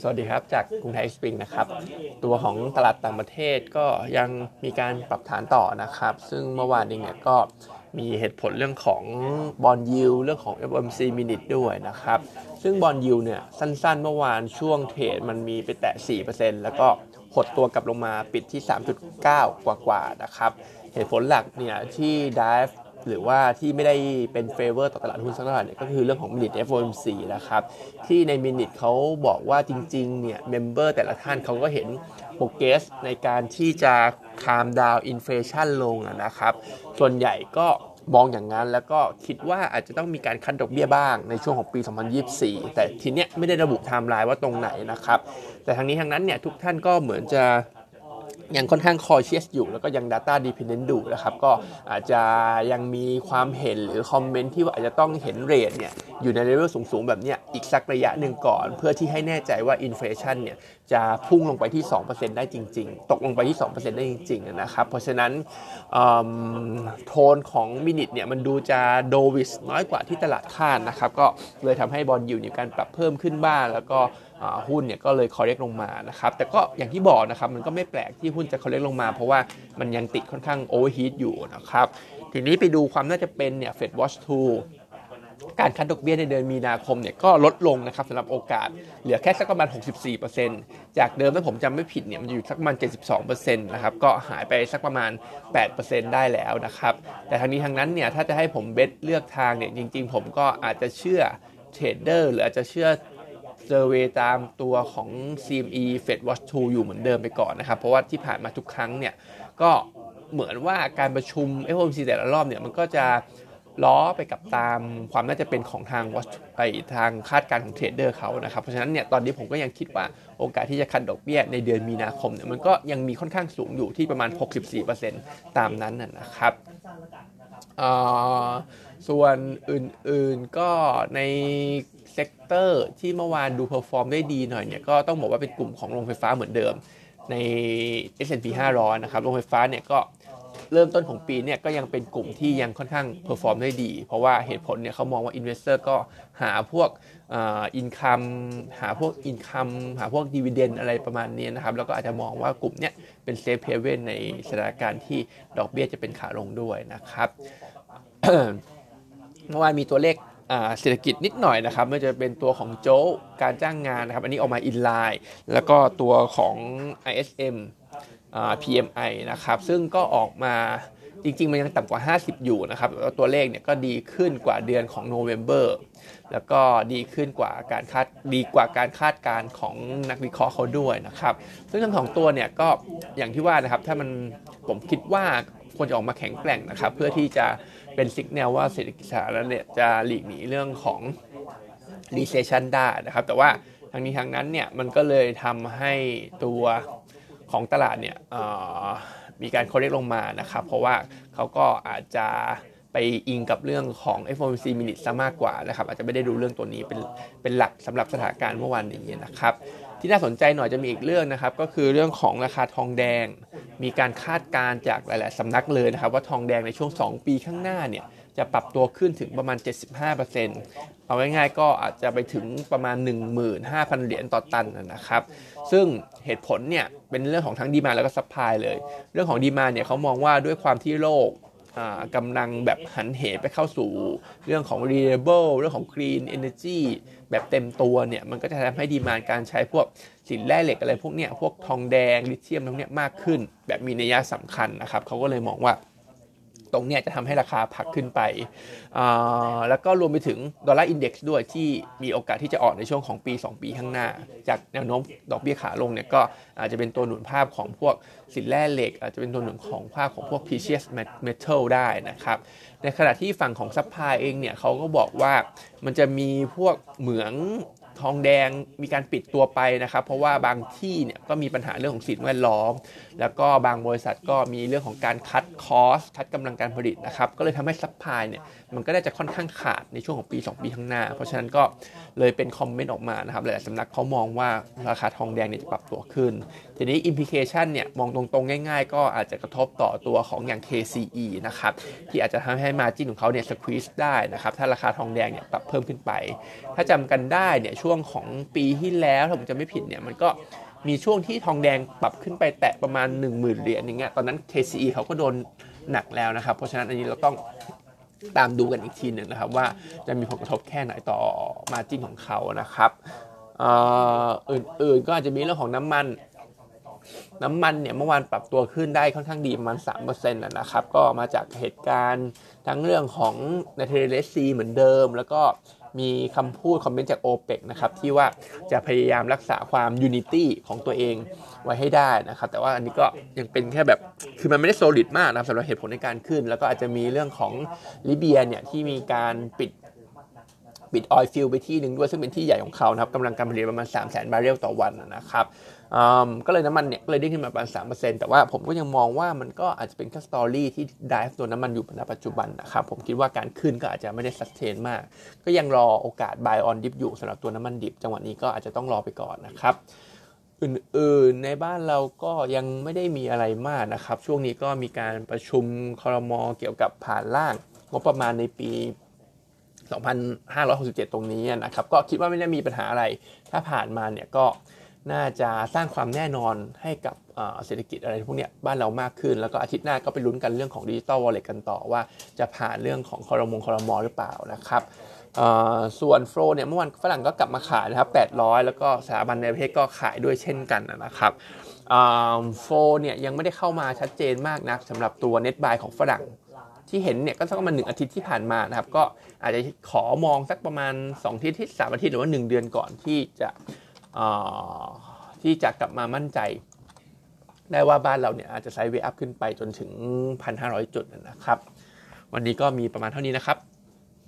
สวัสดีครับจากกรุงไทย XSpring นะครับ ตัวของตลาดต่างประเทศก็ยังมีการปรับฐานต่อนะครับ ซึ่งเมื่อวานเองเนี่ยก็มีเหตุผลเรื่องของ bond yield เรื่องของ FOMC minute ด้วยนะครับ ซึ่ง bond yield เนี่ยสั้นๆ เมื่อวานช่วงเทรดมันมีไปแตะ 4%แล้วก็หดตัวกลับลงมาปิดที่ 3.9 กว่าๆนะครับ เหตุผลหลักเนี่ยที่ drive หรือว่าที่ไม่ได้เป็น favor ต่อตลาดหุ้นสักเท่าไหร่เนี่ยก็คือเรื่องของ minute FOMC นะครับ ที่ใน minute เขาบอกว่าจริงๆเนี่ย member แต่ละท่านเขาก็เห็น progress ในการที่จะ calm down inflation ลงนะครับ ส่วนใหญ่ก็มองอย่างนั้นแล้วก็คิดว่าอาจจะต้องมีการ cut ดอกเบี้ยบ้างในช่วงของปี 2024 แต่ทีเนี้ยไม่ได้ระบุไทม์ไลน์ว่าตรงไหนนะครับ แต่ทั้งนี้ทั้งนั้นเนี่ยทุกท่านก็เหมือนจะ ยังค่อนข้าง cautious อยู่ แล้วก็ยัง Data Dependent ดูนะครับก็อาจจะยังมีความเห็นหรือ comment ที่ว่าอาจจะต้องเห็น rate เนี่ยอยู่ในเลเวลสูงๆ แบบเนี้ยอีกสักระยะหนึ่งก่อน เพื่อที่ให้แน่ใจว่า inflation เนี่ยจะพุ่งลงไปที่ 2%ได้จริง ๆ ตกลงไปที่ 2%ได้จริงๆนะครับเพราะฉะนั้นโทนของ minute เนี่ยมันดูจะ dovish น้อยกว่าที่ตลาดคาดนะครับก็เลยทำให้ bond yield มีการปรับเพิ่มขึ้นบ้างแล้วก็ หุ้นเนี่ยก็เลย correct ลงมานะครับแต่ก็อย่างที่บอกนะครับมันก็ไม่แปลกที่หุ้นจะ correct ลงมา เพราะว่ามันยังติดค่อนข้าง overheat อยู่นะครับทีนี้ไปดูความน่าจะเป็นเนี่ย FedWatch Tool การ cut ดอกเบี้ยในเดือนมีนาคมเนี่ยก็ลดลงนะครับสำหรับโอกาสเหลือแค่สักประมาณ 64%จากเดิมถ้าผมจำไม่ผิดเนี่ยมันอยู่สักประมาณ 72%นะครับก็หายไปสักประมาณ 8%ได้แล้วนะครับแต่ทั้งนี้ทั้งนั้นเนี่ยถ้าจะให้ผม bet เลือกทางเนี่ยจริง ๆ ผมก็อาจจะเชื่อ trader หรืออาจจะเชื่อ survey ตามตัวของ CME Fed Watch 2 อยู่เหมือนเดิมไปก่อนนะครับ เพราะว่าที่ผ่านมาทุกครั้งเนี่ย ก็เหมือนว่าการประชุม FOMC แต่ละรอบเนี่ยมันก็จะล้อไปกับตามความน่าจะเป็นของทางวัไปทางคาดการณ์ของเทรดเดอร์เขานะครับ เพราะฉะนั้นเนี่ยตอนนี้ผมก็ยังคิดว่าโอกาสที่จะคันดอกเบี้ยในเดือนมีนาคมเนี่ยมันก็ยังมีค่อนข้างสูงอยู่ที่ประมาณ 64%ตามนั้นนะครับ ส่วนอื่นๆก็ใน sector ที่เมื่อวานดู perform ได้ดีหน่อยเนี่ยก็ต้องบอกว่าเป็นกลุ่มของโรงไฟฟ้าเหมือนเดิมใน S&P 500 นะครับ โรงไฟฟ้าเนี่ยก็เริ่มต้นของปีเนี่ยก็ยังเป็นกลุ่มที่ยังค่อนข้าง perform ได้ดี เพราะว่าเหตุผลเนี่ยเขามองว่า investor ก็หาพวก income หาพวก income หาพวก dividend อะไรประมาณนี้นะครับ แล้วก็อาจจะมองว่ากลุ่มเนี้ยเป็น safe haven ในสถานการณ์ที่ดอกเบี้ยจะเป็นขาลงด้วยนะครับ เมื่อวานมีตัวเลขเศรษฐกิจนิดหน่อยนะครับไม่จะเป็นตัวของโจ๊กการจ้างงานนะครับอันนี้ออกมาอินไลน์แล้วก็ตัวของ ISM PMI นะครับซึ่งก็ออกมาจริง ๆ มันยังต่ำกว่า 50 อยู่นะครับแล้วตัวเลขเนี่ยก็ดีขึ้นกว่าเดือนของโนเวม ber แล้วก็ดีขึ้นกว่าการคาดดีกว่าการคาดการณ์ของนักวิเคราะห์เขาด้วยนะครับซึ่งทั้งสองตัวเนี่ยก็อย่างที่ว่านะครับถ้ามันผมคิดว่าควรจะออกมาแข็งแกร่งนะครับเพื่อที่จะ เป็นสิกเนลว่าเศรษฐกิจสหรัฐเนี่ยจะหลีกหนีเรื่องของ recession ได้นะครับ แต่ว่าทางนี้ทางนั้นเนี่ยมันก็เลยทำให้ตัวของตลาดเนี่ยมีการคอเรกลงมานะครับ เพราะว่าเขาก็อาจจะ ไปอิงกับเรื่องของ FOMC minute ซะมากกว่านะครับ อาจจะไม่ได้ดูเรื่องตัวนี้เป็นเป็นหลักสำหรับสถานการณ์เมื่อวานนี้นะครับ ที่น่าสนใจหน่อยจะมีอีกเรื่องนะครับ ก็คือเรื่องของราคาทองแดง มีการคาดการณ์จากหลาย ๆสำนักเลยนะครับ ว่าทองแดงในช่วง 2 ปีข้างหน้าเนี่ยจะปรับตัวขึ้นถึงประมาณ 75%เอาง่ายๆก็อาจจะไปถึงประมาณ 15,000 เหรียญต่อตันนะครับ ซึ่งเหตุผลเนี่ยเป็นเรื่องของทั้งดีมาแล้วก็ซัพพลายเลย เรื่องของดีมาเนี่ยเขามองว่าด้วยความที่โลก กำลังแบบหันเหไปเข้าสู่เรื่องของ renewable เรื่องของ green energy แบบเต็มตัวเนี่ย มันก็จะทำให้ดีมานการใช้พวกสินแร่เหล็กอะไรพวกเนี้ยพวกทองแดงลิเธียมพวกเนี้ยมากขึ้น แบบมีนัยสำคัญนะครับเขาก็เลยมองว่า ตรงนี้จะทำให้ราคาผักขึ้นไป แล้วก็รวมไปถึงดอลลาร์อินเด็กซ์ด้วยที่มีโอกาสที่จะอ่อกในช่วงของปี 2 ปีข้างหน้า จากแนวโน้มดอกเบี้ยขาลงเนี่ยก็อาจจะเป็นตัวหนุนภาพของพวกสินแร่เหล็ก อาจจะเป็นตัวหนุนของภาพของพวก precious metal ได้นะครับ ในขณะที่ฝั่งของ supply เองเนี่ยเขาก็บอกว่ามันจะมีพวกเหมือง ทองแดงมีการปิดตัวไปนะครับ เพราะว่าบางที่เนี่ยก็มีปัญหาเรื่องของสิ่งแวดล้อม แล้วก็บางบริษัทก็มีเรื่องของการ cut cost cut กำลังการผลิตนะครับ ก็เลยทำให้ supply เนี่ยมันก็ได้จะค่อนข้างขาดในช่วงของปี 2 ปีข้างหน้า เพราะฉะนั้นก็เลยเป็น comment ออกมานะครับหลายสำนักเขามองว่าราคาทองแดงเนี่ยจะปรับตัวขึ้น ทีนี้ implication เนี่ยมองตรงๆ ง่าย ๆ ก็อาจจะกระทบต่อตัวของอย่าง KCE นะครับที่อาจจะทำให้มาจิ้นของเขาเนี่ยสควีสได้นะครับถ้าราคาทองแดงเนี่ยปรับเพิ่มขึ้นไป ถ้าจำกันได้เนี่ยช่วงวงของปีที่แล้วถ้าผมจะไม่ผิดเนี่ยมันก็มีช่วงที่ทองแดงปรับขึ้นไปแตะประมาณ 1 0,000เหรียญอย่างเงี้ยตอนนั้น KCE เขาก็โดนหนักแล้วนะครับ เพราะฉะนั้นอันนี้เราต้องตามดูกันอีกทีหนึ่งนะครับ ว่าจะมีผลกระทบแค่ไหนต่อมาจิ้นของเขานะครับอื่นๆก็อาจจะมีเรื่องของน้ำมัน น้ำมันเนี่ยเมื่อวานปรับตัวขึ้นได้ค่อนข้างดีประมาณ3%นะครับ ก็มาจากเหตุการณ์ทั้งเรื่องของในเทเลซีเหมือนเดิม แล้วก็ มีคำพูด comment จากโอเปกนะครับที่ว่าจะพยายามรักษาความ unity ของตัวเองไว้ให้ได้นะครับ แต่ว่าอันนี้ก็ยังเป็นแค่แบบ คือมันไม่ได้ solid มากนะสำหรับเหตุผลในการขึ้น แล้วก็อาจจะมีเรื่องของลิเบียเนี่ยที่มีการปิดปิด oil field ไปที่หนึ่งด้วยซึ่งเป็นที่ใหญ่ของเขานะครับกำลังการผลิตประมาณ 3 0 0 0 0 0 บาร์เรลต่อวันนะครับ ก็เลยน้ำมันเนี่ยก็เลยได้ขึ้นมาประมาณสามเปอร์เซ็นต์แต่ว่าผมก็ยังมองว่ามันก็อาจจะเป็นแค่สตอรี่ที่ได้ตัวน้ำมันอยู่ในปัจจุบันนะครับผมคิดว่าการขึ้นก็อาจจะไม่ได้สัสเทนมาก ก็ยังรอโอกาส buy on dip อยู่สำหรับตัวน้ำมันดิบ จังหวะนี้ก็อาจจะต้องรอไปก่อนนะครับอื่นๆในบ้านเราก็ยังไม่ได้มีอะไรมากนะครับ ช่วงนี้ก็มีการประชุมคอรมอเกี่ยวกับผ่านร่างงบประมาณในปี 2567 ตรงนี้นะครับ ก็คิดว่าไม่ได้มีปัญหาอะไร ถ้าผ่านมาเนี่ยก็ น่าจะสร้างความแน่นอนให้กับเศรษฐกิจอะไรพวกนี้บ้านเรามากขึ้น แล้วก็อาทิตย์หน้าก็ไปลุ้นกันเรื่องของ digital wallet กันต่อว่าจะผ่านเรื่องของคอรมงคอรมอหรือเปล่านะครับส่วน flow เนี่ยเมื่อวานฝรั่งก็กลับมาขายนะครับ 800 แล้วก็สถาบันในประเทศก็ขายด้วยเช่นกันนะครับ flow เนี่ยยังไม่ได้เข้ามาชัดเจนมากนักสำหรับตัว net buy ของฝรั่งที่เห็นเนี่ยก็สักประมาณหนึ่งอาทิตย์ที่ผ่านมานะครับ ก็อาจจะขอมองสักประมาณ2อาทิตย์ที่สามอาทิตย์หรือว่า 1 เดือนก่อนที่จะ ที่จะกลับมามั่นใจ ได้ว่าบ้านเราเนี่ยอาจจะไซด์เวอัพขึ้นไปจนถึง 1,500 จุดนะครับ วันนี้ก็มีประมาณเท่านี้นะครับ